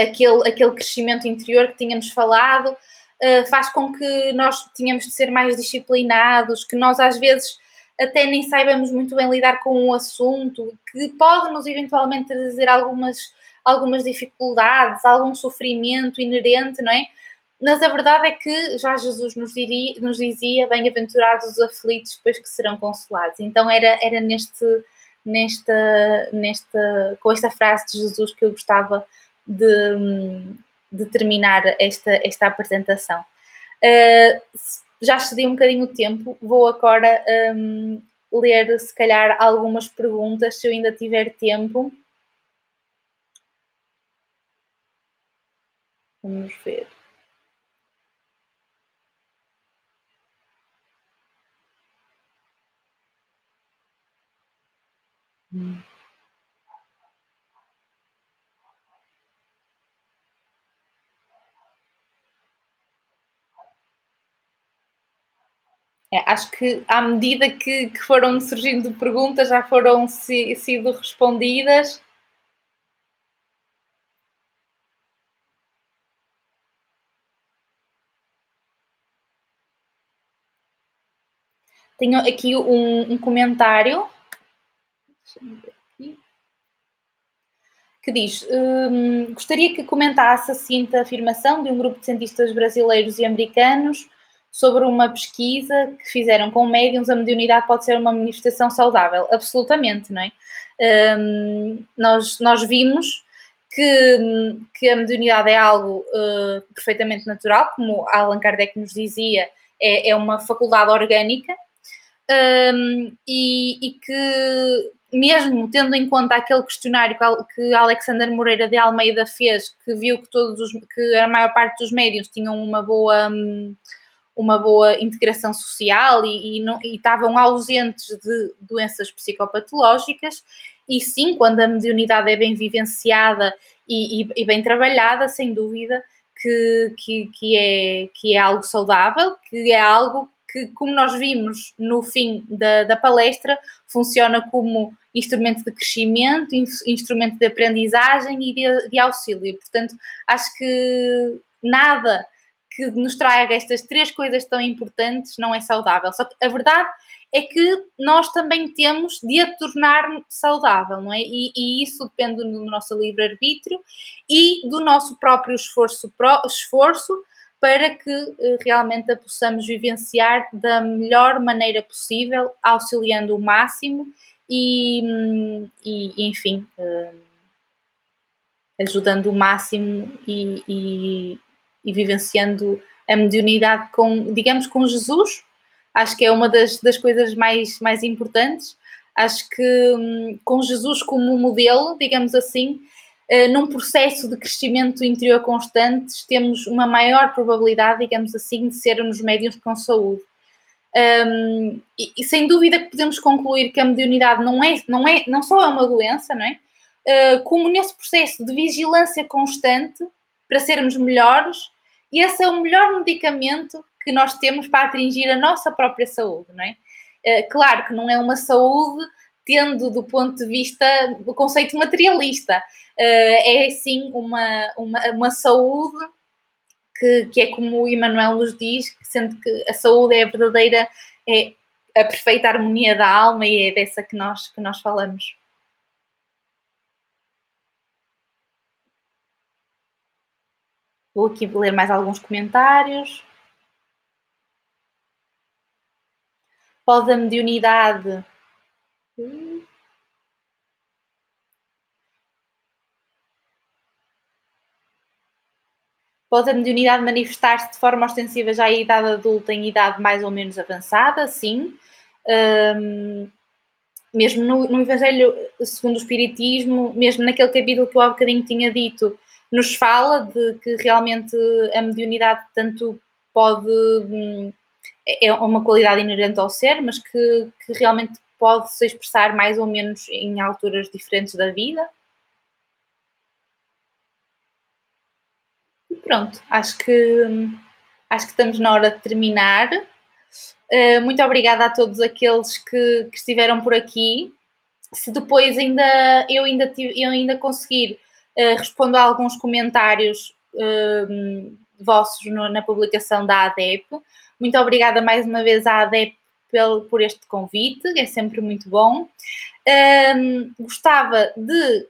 aquele, aquele crescimento interior que tínhamos falado, uh, faz com que nós tenhamos de ser mais disciplinados, que nós às vezes até nem saibamos muito bem lidar com o assunto, que pode-nos eventualmente trazer algumas, algumas dificuldades, algum sofrimento inerente, não é? Mas a verdade é que já Jesus nos, diria, nos dizia: bem-aventurados os aflitos, pois que serão consolados. Então era, era neste, nesta, nesta, com esta frase de Jesus que eu gostava de, de terminar esta, esta apresentação. Uh, já excedi um bocadinho o tempo, vou agora um, ler, se calhar, algumas perguntas, se eu ainda tiver tempo. Vamos ver. Hum. É, acho que à medida que, que, foram surgindo perguntas, já foram si, sido respondidas. Tenho aqui um, um comentário. Que diz: hum, gostaria que comentasse a seguinte afirmação de um grupo de cientistas brasileiros e americanos sobre uma pesquisa que fizeram com médiums, a mediunidade pode ser uma manifestação saudável. Absolutamente, não é? Um, nós, nós vimos que, que a mediunidade é algo uh, perfeitamente natural, como Allan Kardec nos dizia, é, é uma faculdade orgânica, um, e, e, que mesmo tendo em conta aquele questionário que Alexander Moreira de Almeida fez, que viu que todos os, que a maior parte dos médiums tinham uma boa um, uma boa integração social e, e, não, e estavam ausentes de doenças psicopatológicas. E sim, quando a mediunidade é bem vivenciada e, e, e bem trabalhada, sem dúvida que, que, que, é, que é algo saudável, que é algo que, como nós vimos no fim da, da palestra, funciona como instrumento de crescimento, instrumento de aprendizagem e de, de auxílio. Portanto, acho que nada que nos traga estas três coisas tão importantes não é saudável. Só que a verdade é que nós também temos de a tornar saudável, não é? E, e isso depende do nosso livre-arbítrio e do nosso próprio esforço, pro, esforço para que uh, realmente a possamos vivenciar da melhor maneira possível, auxiliando o máximo e, e enfim, uh, ajudando o máximo e e vivenciando a mediunidade com, digamos, com Jesus. Acho que é uma das, das coisas mais, mais importantes. Acho que hum, com Jesus como modelo, digamos assim, uh, num processo de crescimento interior constante, temos uma maior probabilidade, digamos assim, de sermos médiums com saúde. Um, e, e, sem dúvida que podemos concluir que a mediunidade não é, não é, não só é uma doença, não é? Uh, como nesse processo de vigilância constante para sermos melhores, e esse é o melhor medicamento que nós temos para atingir a nossa própria saúde, não é? Eh, claro que não é uma saúde tendo do ponto de vista do conceito materialista, eh, é sim uma, uma, uma saúde que, que, é como o Emmanuel nos diz, sendo que a saúde é a verdadeira, é a perfeita harmonia da alma e é dessa que nós, que nós falamos. Vou aqui ler mais alguns comentários. Pode a mediunidade. Pode a mediunidade manifestar-se de forma ostensiva já em idade adulta, em idade mais ou menos avançada, sim. Um, mesmo no, no, Evangelho segundo o Espiritismo, mesmo naquele capítulo que eu há bocadinho tinha dito, nos fala de que realmente a mediunidade tanto pode. Hum, é uma qualidade inerente ao ser, mas que, que realmente pode se expressar mais ou menos em alturas diferentes da vida. E pronto, acho que acho que estamos na hora de terminar. Uh, muito obrigada a todos aqueles que, que, estiveram por aqui. Se depois ainda eu ainda, tive, eu ainda conseguir uh, responder a alguns comentários uh, vossos no, na publicação da ADEP. Muito obrigada mais uma vez à ADEP pel, por este convite, é sempre muito bom. Um, gostava de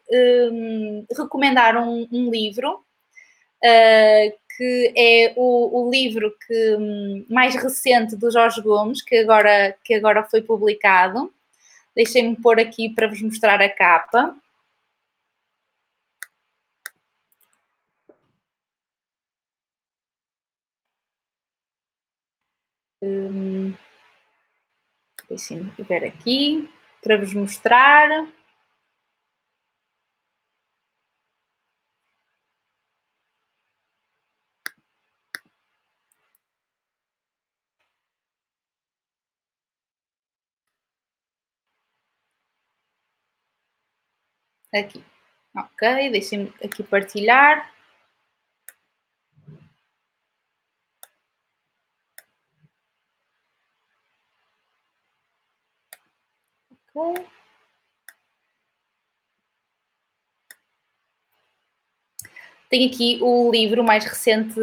um, recomendar um, um livro uh, que é o, o livro que, hum, mais recente do Jorge Gomes, que agora, que agora foi publicado. Deixem-me pôr aqui para vos mostrar a capa. Hum, Deixem-me ver aqui para vos mostrar. Aqui. Ok, deixem-me aqui partilhar. Ok. Tenho aqui o livro mais recente,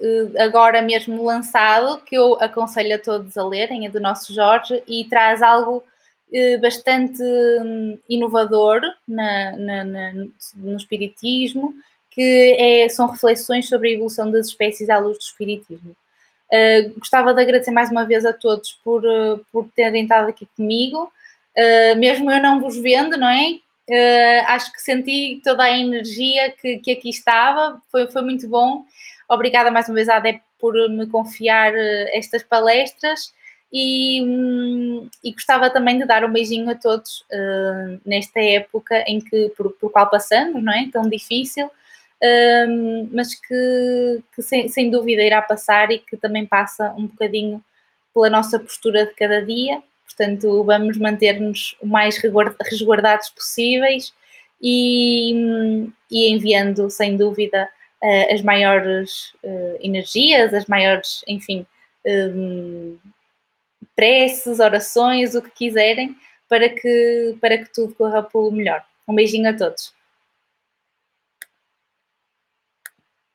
eh, agora mesmo lançado, que eu aconselho a todos a lerem, é do nosso Jorge, e traz algo eh, bastante hum, inovador na, na, na, no Espiritismo, que é, são reflexões sobre a evolução das espécies à luz do Espiritismo. Uh, gostava de agradecer mais uma vez a todos por, por terem estado aqui comigo, uh, mesmo eu não vos vendo, não é? acho que senti toda a energia que, que aqui estava, foi, foi muito bom. Obrigada mais uma vez à ADEP por me confiar estas palestras e, hum, e, gostava também de dar um beijinho a todos uh, nesta época em que, por, por qual passamos, não é? Tão difícil, uh, mas que, que sem, sem, dúvida irá passar e que também passa um bocadinho pela nossa postura de cada dia. Portanto, vamos manter-nos o mais resguardados possíveis e, e enviando, sem dúvida, uh, as maiores energias, as maiores, enfim. Um, preces, orações, o que quiserem, para que, para que tudo corra pelo melhor. Um beijinho a todos.